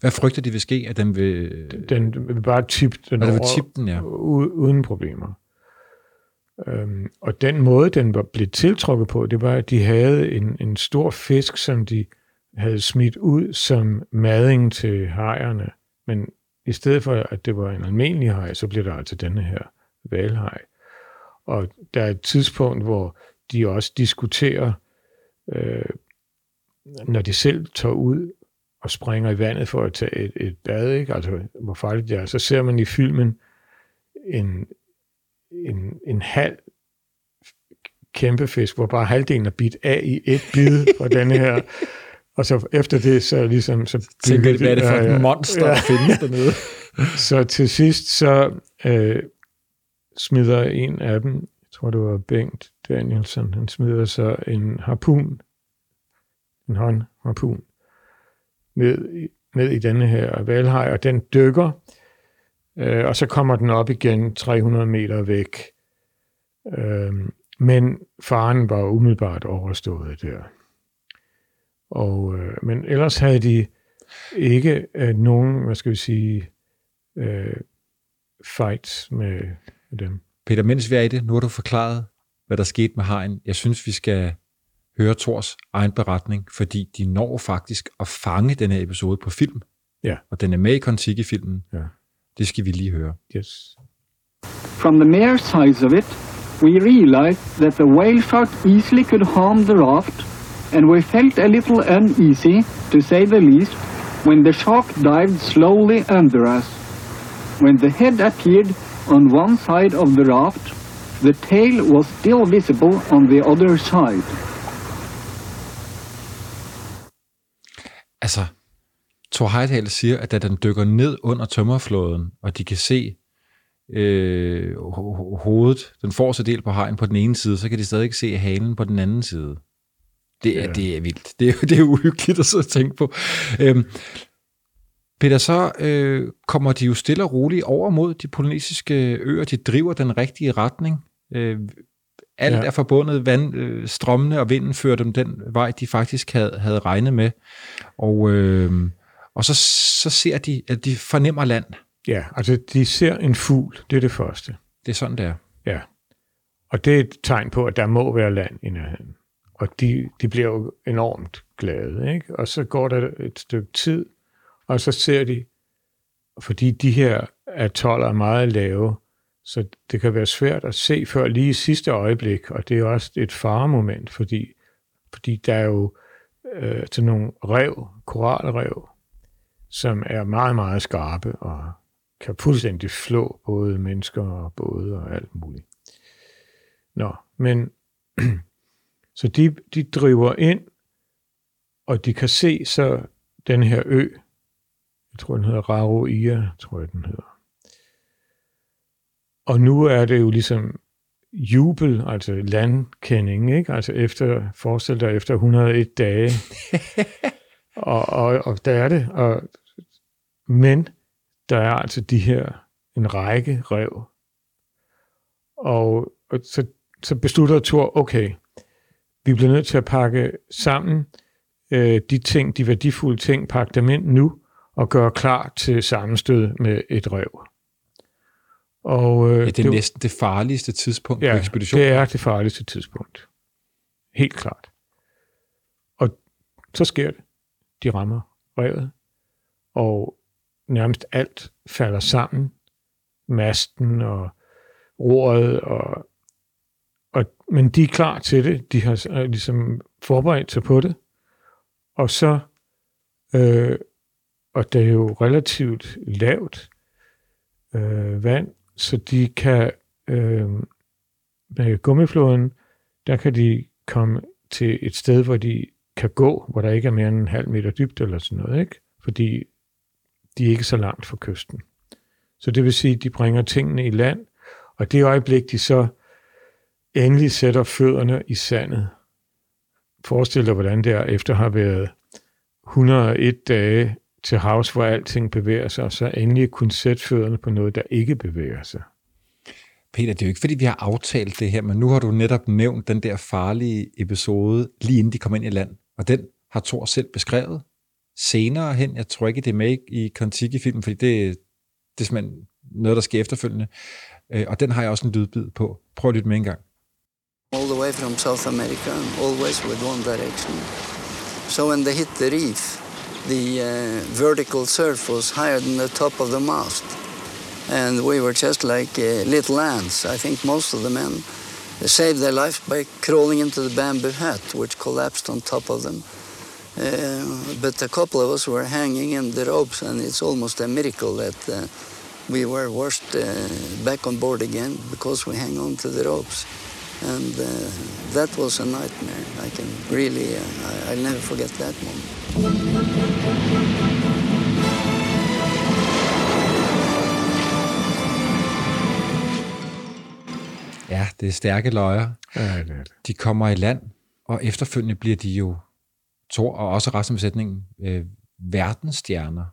S2: Hvad frygter de vil ske, at den vil...
S5: den vil bare tippe den
S2: Og det vil tippe den, ja.
S5: uden problemer. Øhm, og den måde, den var blevet tiltrukket på, det var, at de havde en, en stor fisk, som de havde smidt ud som mading til hajerne. Men i stedet for, at det var en almindelig haj, så blev der altså denne her valhej. Og der er et tidspunkt, hvor de også diskuterer, øh, når de selv tager ud og springer i vandet for at tage et, et bad, ikke? altså hvor farligt det er, så ser man i filmen en, en, en halv kæmpe fisk, hvor bare halvdelen er bidt af i et bid fra denne her. Og så efter det, så ligesom... Så
S2: Tænker de, hvad er det for
S5: Ja, ja.
S2: et monster, der findes dernede?
S5: Så til sidst, så øh, smider en af dem, jeg tror det var Bengt Danielsen, han smider så en harpun, en håndharpun, ned, ned i denne her valhaj, og den dykker, øh, og så kommer den op igen 300 meter væk. Øh, men faren var umiddelbart overstået der. Og, øh, men ellers havde de ikke øh, nogen, hvad skal vi sige, øh, fights med, med dem.
S2: Peter, mens vi er i det, nu har du forklaret, hvad der skete med hajen. Jeg synes, vi skal høre Thors egen beretning, fordi de når faktisk at fange den her episode på film.
S5: Ja.
S2: Og den er med i Kontiki-filmen.
S5: Ja.
S2: Det skal vi lige høre.
S5: Yes.
S6: From the mere size of it, we realized that the whale shark easily could harm the raft, and we felt a little uneasy, to say the least, when the shark dived slowly under us. When the head appeared on one side of the raft, the tail was still visible on the other side.
S2: Altså, Thor Heyerdahl siger, at da den dykker ned under tømmerflåden, og de kan se øh, ho- hovedet, den forreste del på hajen på den ene side, så kan de stadig se halen på den anden side. Det er,
S5: Ja.
S2: det er vildt. Det er, det er uhyggeligt at sidde og tænke på. Øhm, Peter, så øh, kommer de jo stille og roligt over mod de polynesiske øer. De driver den rigtige retning. Øh, alt
S5: ja.
S2: er forbundet. Vand, øh, strømmene og vinden fører dem den vej, de faktisk havde, havde regnet med. Og, øh, og så, så ser de, at de fornemmer land.
S5: Ja, altså de ser en fugl, det er det første.
S2: Det er sådan, det er.
S5: Ja. Og det er et tegn på, at der må være land i nærheden. Og de, de bliver jo enormt glade, ikke? Og så går der et stykke tid, og så ser de, fordi de her atoller er meget lave, så det kan være svært at se før lige i sidste øjeblik, og det er også et faremoment, fordi, fordi der er jo øh, sådan nogle rev, koralrev, som er meget, meget skarpe og kan fuldstændig flå både mennesker og både og alt muligt. Nå, men så de, de driver ind, og de kan se så den her ø, jeg tror den hedder Raroia, tror jeg den hedder. Og nu er det jo ligesom jubel, altså landkending, ikke? Altså efter, forestil dig efter 101 dage. og, og, og der er det. Og, men der er altså de her, en række rev. Og, og så, så beslutter Thor, okay, vi bliver nødt til at pakke sammen øh, de ting, de værdifulde ting, pakke dem ind nu, og gøre klar til sammenstød med et rev. Og, øh,
S2: Ja, det er
S5: var-
S2: næsten det farligste tidspunkt
S5: ja,
S2: på ekspeditionen.
S5: det er det farligste tidspunkt. Helt klart. Og så sker det. De rammer revet, og nærmest alt falder sammen. Masten og roret, og, og, men de er klar til det. De har øh, ligesom forberedt sig på det. Og så, øh, og det er jo relativt lavt øh, vand, så de kan øh, med gummiflåden, der kan de komme til et sted, hvor de kan gå, hvor der ikke er mere end en halv meter dybt eller sådan noget, ikke? Fordi de er ikke så langt fra kysten. Så det vil sige, at de bringer tingene i land, og det øjeblik, de så endelig sætter fødderne i sandet. Forestil dig, hvordan det er, efter har været 101 dage til havs, hvor alting bevæger sig, og så endelig kunne sætte fødderne på noget, der ikke bevæger sig.
S2: Peter, det er jo ikke, fordi vi har aftalt det her, men nu har du netop nævnt den der farlige episode, lige inden de kom ind i land. Og den har Thor selv beskrevet senere hen. Jeg tror ikke, det er med i Contiki-filmen, fordi det, det er simpelthen noget, der sker efterfølgende. Øh, og den har jeg også en lydbid på. Prøv at lytte med en gang.
S4: all the way from South America, and always with one direction. So when they hit the reef, the uh, vertical surf was higher than the top of the mast. And we were just like uh, little ants. I think most of the men saved their life by crawling into the bamboo hut, which collapsed on top of them. Uh, but a couple of us were hanging in the ropes, and it's almost a miracle that uh, we were washed uh, back on board again because we hang on to the ropes. And uh, that was a nightmare. I can really, uh, I, I'll never forget that moment.
S2: Ja, det er stærke løjer.
S5: Ja, det er det.
S2: De kommer i land, og efterfølgende bliver de jo, Thor og også resten af besætningen, øh, verdensstjerner.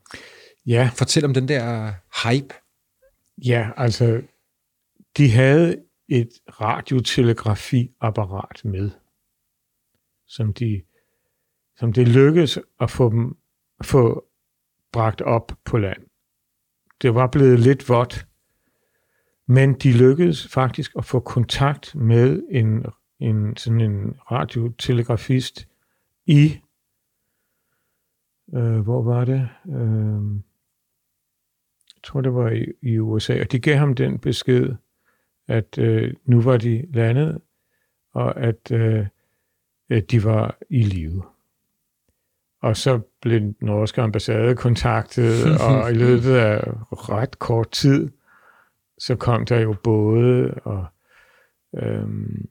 S5: Ja,
S2: Fortæl om den der hype.
S5: Ja, altså, de havde et radiotelegrafiapparat med, som de som det lykkedes at få dem få bragt op på land. Det var blevet lidt vådt, men de lykkedes faktisk at få kontakt med en, en sådan en radiotelegrafist i, øh, hvor var det? Øh, jeg tror, det var i, i USA, og de gav ham den besked, at øh, nu var de landet, og at øh, de var i live. Og så blev den norske ambassade kontaktet, og i løbet af ret kort tid, så kom der jo både og, øhm,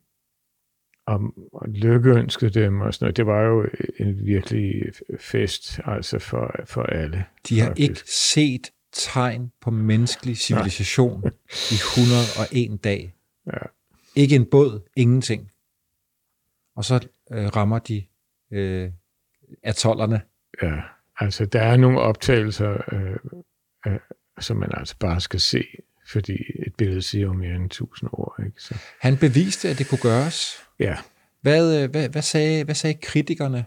S5: og, lykkeønskede dem og sådan noget. Det var jo en virkelig fest altså for, for alle.
S2: De har
S5: faktisk.
S2: ikke set tegn på menneskelig civilisation i 101 dag.
S5: Ja.
S2: Ikke en båd, ingenting. Og så øh, rammer de øh, atollerne.
S5: Ja, altså der er nogle optagelser, øh, øh, som man altså bare skal se, fordi et billede siger jo mere end tusind ord. Ikke? Så,
S2: Han beviste, at det kunne gøres.
S5: ja.
S2: Hvad, øh, hvad, hvad, sagde, hvad sagde kritikerne?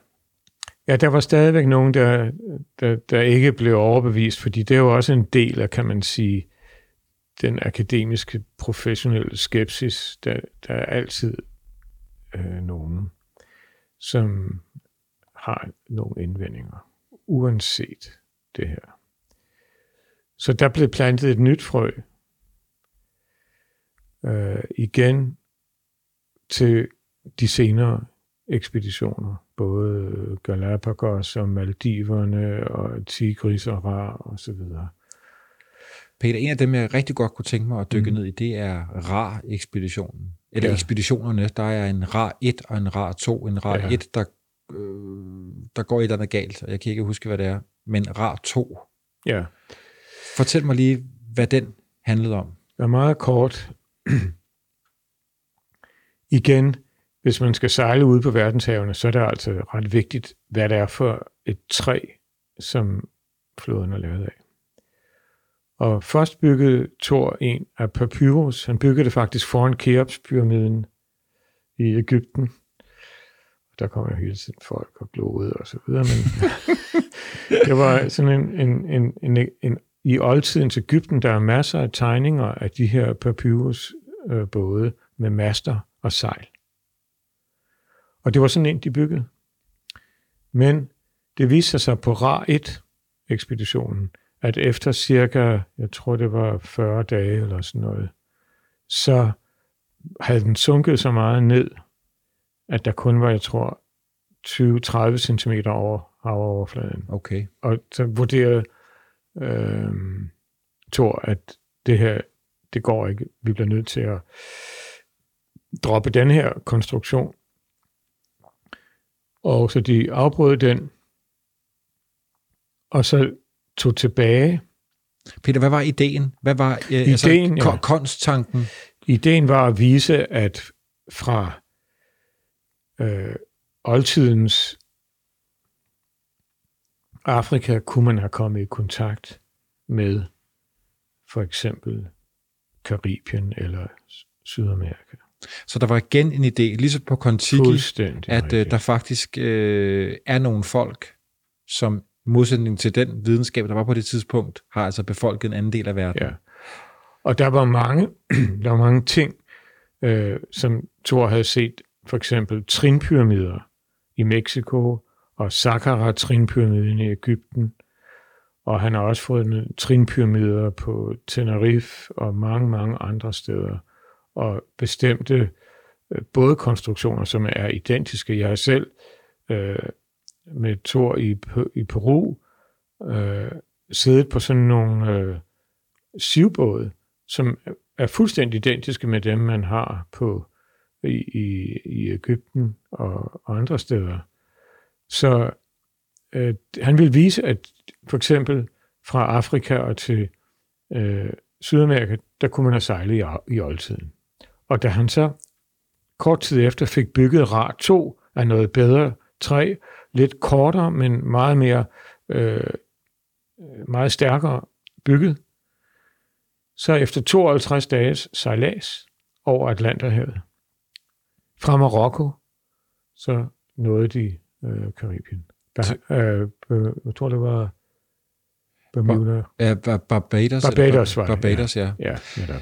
S5: ja, der var stadigvæk nogen, der, der, der ikke blev overbevist, fordi det er jo også en del af, kan man sige, den akademiske, professionelle skepsis. Der, der er altid øh, nogen, som har nogle indvendinger, uanset det her. Så der blev plantet et nyt frø. Øh, igen til de senere ekspeditioner, både Galapagos og Maldiverne og Tigris og Ra og så videre.
S2: Peter, en af dem, jeg rigtig godt kunne tænke mig at dykke mm. ned i, det er RAR-ekspeditionen. Eller ja.
S5: Ja.
S2: ekspeditionerne. Der er en RAR 1 og en RAR 2. En RAR
S5: Ja.
S2: 1, der, øh, der går et eller andet galt, og jeg kan ikke huske, hvad det er. Men RAR 2.
S5: Ja,
S2: Fortæl mig lige, hvad den handlede om.
S5: er meget kort. Igen, hvis man skal sejle ude på verdenshavene, så er det altså ret vigtigt, hvad det er for et træ, som floden er lavet af. Og først byggede Thor en af papyrus. Han byggede det faktisk foran Keops-pyramiden i Ægypten. Der kom jo hele tiden folk og glodede og så videre, men det var sådan en, en, en, en, en i oldtidens Ægypten, der er masser af tegninger af de her papyrus øh, både med master og sejl. Og det var sådan en, de byggede. Men det viste sig på RAR 1-ekspeditionen, at efter cirka, jeg tror det var 40 dage eller sådan noget, så havde den sunket så meget ned, at der kun var, jeg tror, 20-30 cm over havoverfladen.
S2: Okay.
S5: Og så vurderede øh, Thor, at det her, det går ikke. Vi bliver nødt til at droppe den her konstruktion. Og så de afbrød den, og så tog tilbage.
S2: Peter, hvad var ideen? Hvad var øh,
S5: Ideen,
S2: altså,
S5: ja.
S2: ko- konsttanken?
S5: Ideen var at vise, at fra øh, oldtidens Afrika kunne man have kommet i kontakt med for eksempel Karibien eller Sydamerika.
S2: Så der var igen en idé, ligesom på Kontiki, at øh,
S5: rigtigt.
S2: der faktisk øh, er nogle folk, som i modsætning til den videnskab, der var på det tidspunkt, har altså befolket en anden del af verden.
S5: Ja. Og der var mange, der var mange ting, øh, som Thor havde set, for eksempel trinpyramider i Mexico, og Saqqara-trinpyramiden i Ægypten, og han har også fået trinpyramider på Tenerife og mange, mange andre steder, og bestemte øh, både konstruktioner, som er identiske. Jeg har selv øh, med Thor i, i Peru øh, siddet på sådan nogle øh, sivbåde, som er fuldstændig identiske med dem, man har på i, i, i Ægypten og, og andre steder. Så øh, han vil vise, at for eksempel fra Afrika og til øh, Sydamerika, der kunne man have sejlet i, i oldtiden. Og da han så kort tid efter fik bygget RAR 2 af noget bedre træ, lidt kortere, men meget mere, øh, meget stærkere bygget, så efter 52 dages sejlads over Atlanterhavet fra Marokko, så nåede de øh, Karibien. Der, øh, øh, jeg tror, det var Bermuda.
S2: Ja, Bar- Barbados.
S5: Barbados
S2: Bar-
S5: var det,
S2: Barbados, ja.
S5: Ja, netop.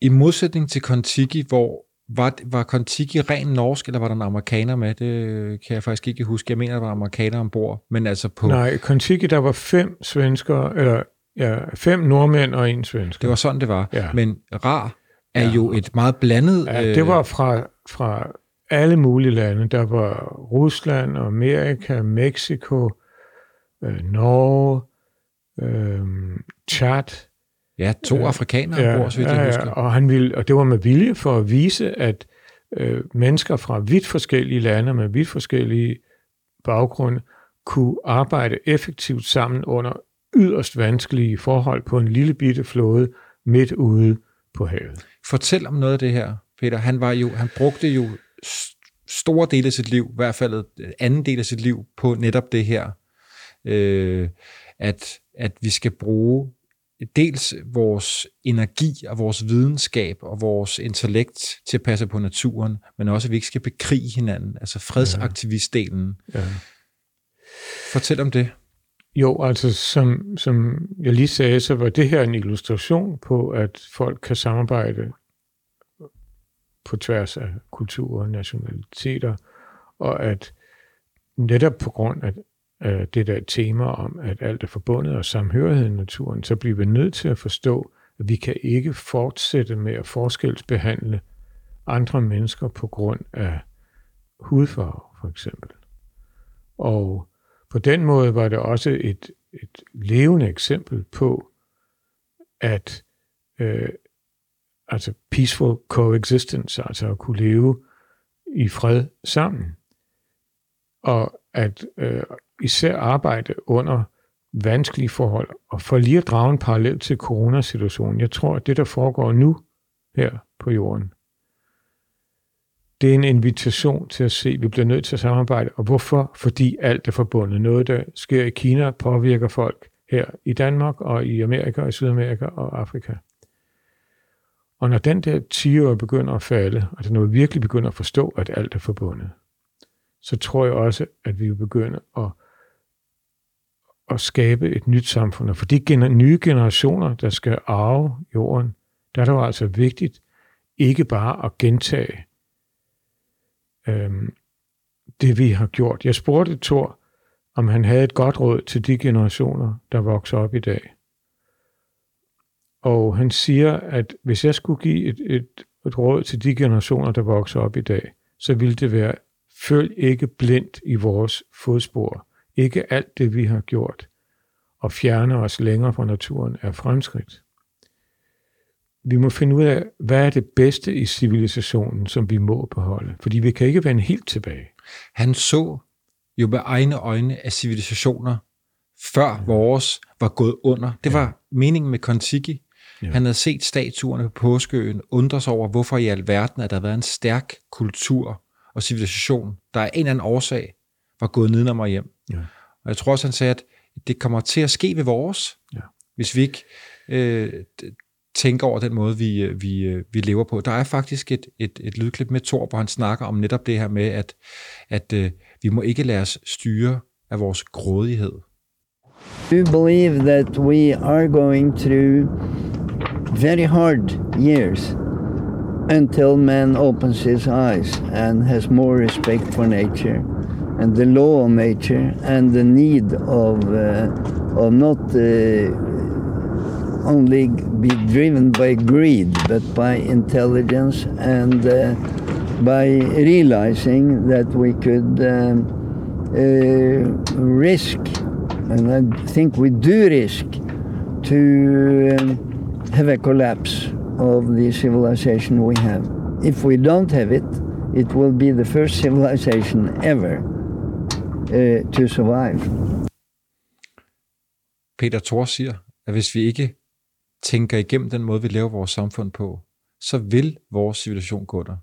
S2: I modsætning til Kontiki, hvor var, var Kontiki ren norsk, eller var der en amerikaner med? Det kan jeg faktisk ikke huske. Jeg mener, der var amerikaner ombord, men altså på...
S5: Nej, Kontiki, der var fem svenskere, eller ja, fem nordmænd og en svensker.
S2: Det var sådan, det var.
S5: Ja.
S2: Men Rar er
S5: Ja.
S2: jo et meget blandet...
S5: Ja,
S2: øh,
S5: det var fra, fra alle mulige lande. Der var Rusland, Amerika, Mexico, øh, Norge, øh, Chad.
S2: Ja, to
S5: øh,
S2: afrikanere ombord, så vidt jeg
S5: ja,
S2: husker.
S5: ja, og, han ville, og det var med vilje for at vise, at øh, mennesker fra vidt forskellige lande med vidt forskellige baggrunde kunne arbejde effektivt sammen under yderst vanskelige forhold på en lille bitte flåde midt ude på havet.
S2: Fortæl om noget af det her, Peter. Han, var jo, han brugte jo store dele af sit liv, i hvert fald øh, anden del af sit liv, på netop det her. Øh, at, at vi skal bruge dels vores energi og vores videnskab og vores intellekt til at passe på naturen, men også at vi ikke skal bekrige hinanden, altså fredsaktivistdelen.
S5: Ja.
S2: Fortæl om det.
S5: Jo, altså som, som jeg lige sagde, så var det her en illustration på, at folk kan samarbejde på tværs af kulturer og nationaliteter, og at netop på grund af, af det der tema om, at alt er forbundet og samhørigheden i naturen, så bliver vi nødt til at forstå, at vi kan ikke fortsætte med at forskelsbehandle andre mennesker på grund af hudfarve, for eksempel. Og på den måde var det også et, et levende eksempel på, at øh, altså peaceful coexistence, altså at kunne leve i fred sammen. Og at øh, især arbejde under vanskelige forhold. Og for lige at drage en parallel til coronasituationen, jeg tror, at det, der foregår nu her på jorden, det er en invitation til at se, at vi bliver nødt til at samarbejde. Og hvorfor? Fordi alt er forbundet. Noget, der sker i Kina, påvirker folk her i Danmark og i Amerika og i Sydamerika og Afrika. Og når den der 10 begynder at falde, altså når vi virkelig begynder at forstå, at alt er forbundet, så tror jeg også, at vi vil begynde at, at skabe et nyt samfund. Og for de gener- nye generationer, der skal arve jorden, der er det jo altså vigtigt ikke bare at gentage øhm, det, vi har gjort. Jeg spurgte Thor, om han havde et godt råd til de generationer, der vokser op i dag. Og han siger, at hvis jeg skulle give et, et, et råd til de generationer, der vokser op i dag, så ville det være, følg ikke blindt i vores fodspor. Ikke alt det, vi har gjort, og fjerne os længere fra naturen, er fremskridt. Vi må finde ud af, hvad er det bedste i civilisationen, som vi må beholde. Fordi vi kan ikke vende helt tilbage.
S2: Han så jo med egne øjne, at civilisationer før vores var gået under. Det var meningen med Kontiki.
S5: Ja.
S2: Han havde set statuerne på påskeøen, undret sig over, hvorfor i alverden, at der havde været en stærk kultur og civilisation, der af en eller anden årsag var gået nedenom og hjem.
S5: Ja.
S2: Og jeg tror også, han sagde, at det kommer til at ske ved vores,
S5: Ja.
S2: hvis vi ikke øh, tænker over den måde, vi, øh, vi, øh, vi lever på. Der er faktisk et, et, et lydklip med Thor, hvor han snakker om netop det her med, at, at øh, vi må ikke lade os styre af vores grådighed.
S4: Do believe that we are going through very hard years until man opens his eyes and has more respect for nature and the law of nature and the need of uh, of not uh, only be driven by greed but by intelligence and uh, by realizing that we could um, uh, risk and I think we do risk to um, have a collapse of the civilization we have. If we don't have it, it will be the first civilization ever uh, to survive.
S2: Peter Thor siger, at hvis vi ikke tænker igennem den måde, vi lever vores samfund på, så vil vores civilisation gå under.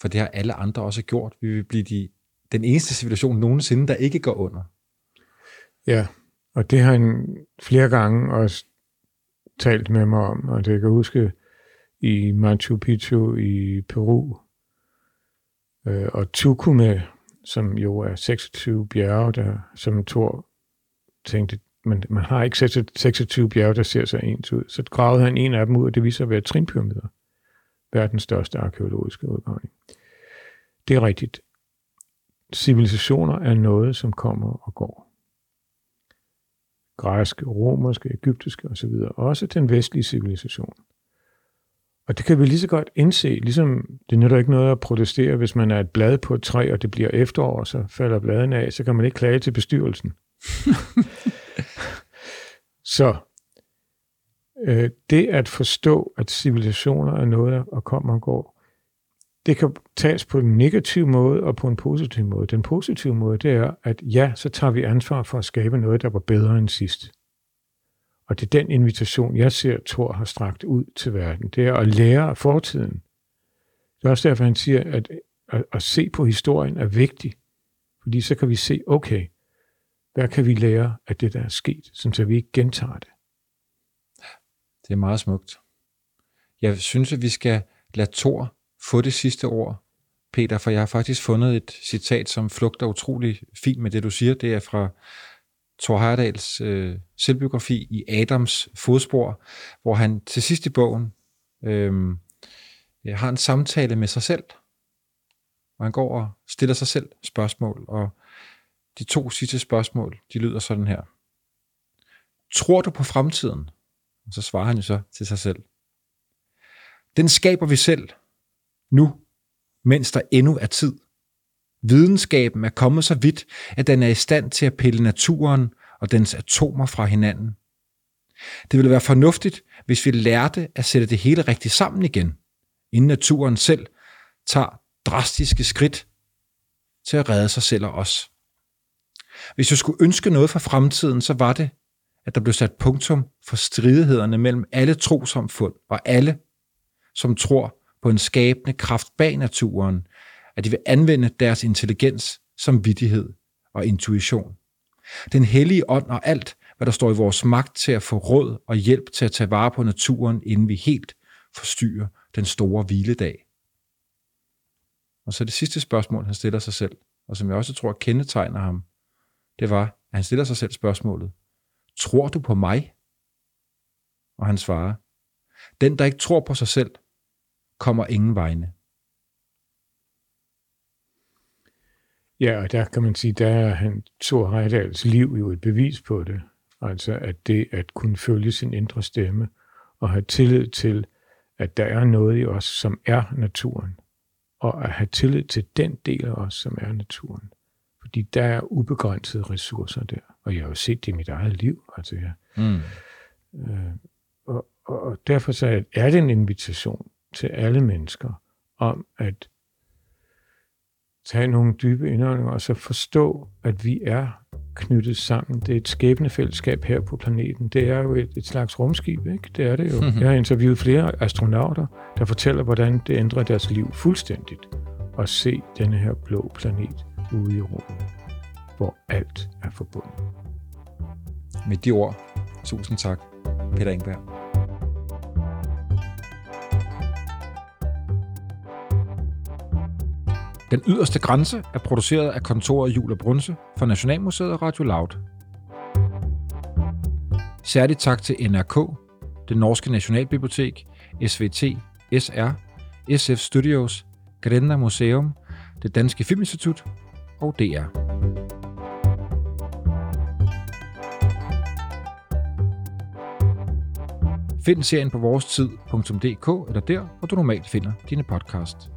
S2: For det har alle andre også gjort. Vi vil blive de, den eneste civilisation nogensinde, der ikke går under.
S5: Ja, og det har han flere gange også talt med mig om, og det kan huske i Machu Picchu i Peru, øh, og Tucumé som jo er 26 bjerge, der, som Thor tænkte, men man har ikke 26 bjerge, der ser så ens ud. Så gravede han en af dem ud, og det viser at være trinpyramider. Verdens største arkeologiske udgravning. Det er rigtigt. Civilisationer er noget, som kommer og går. Græske, romerske, egyptiske osv. Også den vestlige civilisation. Og det kan vi lige så godt indse, ligesom det nytter ikke noget at protestere, hvis man er et blad på et træ, og det bliver efterår, så falder bladene af, så kan man ikke klage til bestyrelsen. så øh, det at forstå, at civilisationer er noget, der kommer og går, det kan tages på en negativ måde og på en positiv måde. Den positive måde, det er, at ja, så tager vi ansvar for at skabe noget, der var bedre end sidst. Og det er den invitation, jeg ser, Thor har strakt ud til verden. Det er at lære af fortiden. Det er også derfor, han siger, at at, at se på historien er vigtigt. Fordi så kan vi se, okay, hvad kan vi lære af det, der er sket, så vi ikke gentager det.
S2: Det er meget smukt. Jeg synes, at vi skal lade Thor få det sidste ord, Peter, for jeg har faktisk fundet et citat, som flugter utrolig fint med det, du siger. Det er fra Thor Heyerdahls øh, selvbiografi i Adams fodspor, hvor han til sidst i bogen øh, øh, har en samtale med sig selv, hvor han går og stiller sig selv spørgsmål, og de to sidste spørgsmål, de lyder sådan her. Tror du på fremtiden? Og så svarer han jo så til sig selv. Den skaber vi selv, nu, mens der endnu er tid. Videnskaben er kommet så vidt, at den er i stand til at pille naturen og dens atomer fra hinanden. Det ville være fornuftigt, hvis vi lærte at sætte det hele rigtigt sammen igen, inden naturen selv tager drastiske skridt til at redde sig selv og os. Hvis jeg skulle ønske noget for fremtiden, så var det, at der blev sat punktum for stridighederne mellem alle trosamfund og alle, som tror på en skabende kraft bag naturen, at de vil anvende deres intelligens som vidtighed og intuition. Den hellige ånd og alt, hvad der står i vores magt til at få råd og hjælp til at tage vare på naturen, inden vi helt forstyrrer den store hviledag. Og så det sidste spørgsmål, han stiller sig selv, og som jeg også tror kendetegner ham, det var, at han stiller sig selv spørgsmålet, tror du på mig? Og han svarer, den, der ikke tror på sig selv, kommer ingen vegne.
S5: Ja, og der kan man sige, der er han, Thor Heidals liv jo et bevis på det. Altså at det at kunne følge sin indre stemme og have tillid til, at der er noget i os, som er naturen. Og at have tillid til den del af os, som er naturen. Fordi der er ubegrænsede ressourcer der. Og jeg har jo set det i mit eget liv. Altså, jeg, mm. øh, og, og, og derfor så er det en invitation til alle mennesker om at tage nogle dybe indåndinger og så forstå, at vi er knyttet sammen. Det er et skæbnefællesskab her på planeten. Det er jo et, et slags rumskib, ikke? Det er det jo. Jeg har interviewet flere astronauter, der fortæller, hvordan det ændrer deres liv fuldstændigt at se denne her blå planet ude i rummet, hvor alt er forbundet.
S2: Med de ord, tusind tak, Peter Engberg. Den yderste grænse er produceret af kontoret Jul og Brunse for Nationalmuseet Radio Loud. Særligt tak til NRK, det norske Nationalbibliotek, SVT, SR, SF Studios, Grenda Museum, det Danske Filminstitut og DR. Find serien på vorestid.dk eller der, hvor du normalt finder dine podcasts.